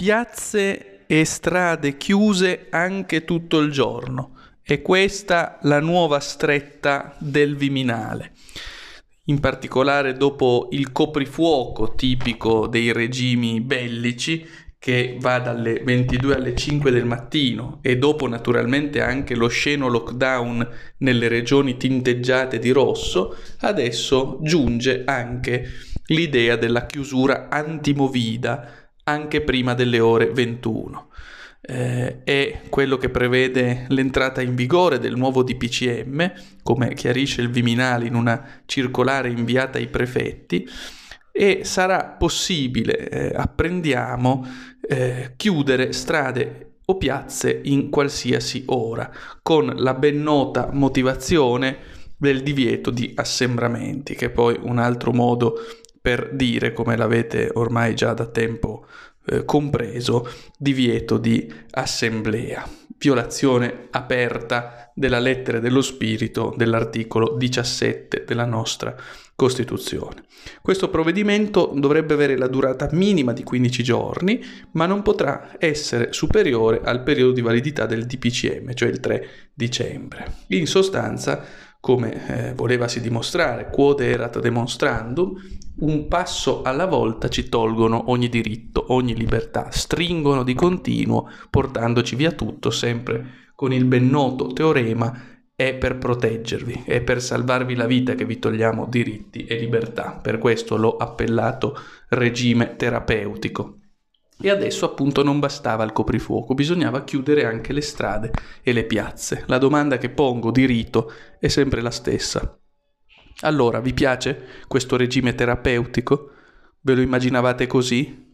piazze e strade chiuse anche tutto il giorno. È questa la nuova stretta del Viminale. In particolare dopo il coprifuoco tipico dei regimi bellici che va dalle 22 alle 5 del mattino e dopo naturalmente anche lo sceno lockdown nelle regioni tinteggiate di rosso, adesso giunge anche l'idea della chiusura antimovida anche prima delle ore 21. Eh, è quello che prevede l'entrata in vigore del nuovo DPCM, come chiarisce il Viminale in una circolare inviata ai prefetti, e sarà possibile, eh, apprendiamo, eh, chiudere strade o piazze in qualsiasi ora, con la ben nota motivazione del divieto di assembramenti, che è poi un altro modo per dire, come l'avete ormai già da tempo eh, compreso, divieto di assemblea, violazione aperta della lettera dello spirito dell'articolo 17 della nostra Costituzione. Questo provvedimento dovrebbe avere la durata minima di 15 giorni, ma non potrà essere superiore al periodo di validità del DPCM, cioè il 3 dicembre. In sostanza, come eh, volevasi dimostrare, quod erat demonstrandum, un passo alla volta ci tolgono ogni diritto, ogni libertà, stringono di continuo, portandoci via tutto, sempre con il ben noto teorema è per proteggervi, è per salvarvi la vita che vi togliamo diritti e libertà. Per questo l'ho appellato regime terapeutico. E adesso appunto non bastava il coprifuoco, bisognava chiudere anche le strade e le piazze. La domanda che pongo di rito è sempre la stessa. Allora, vi piace questo regime terapeutico? Ve lo immaginavate così?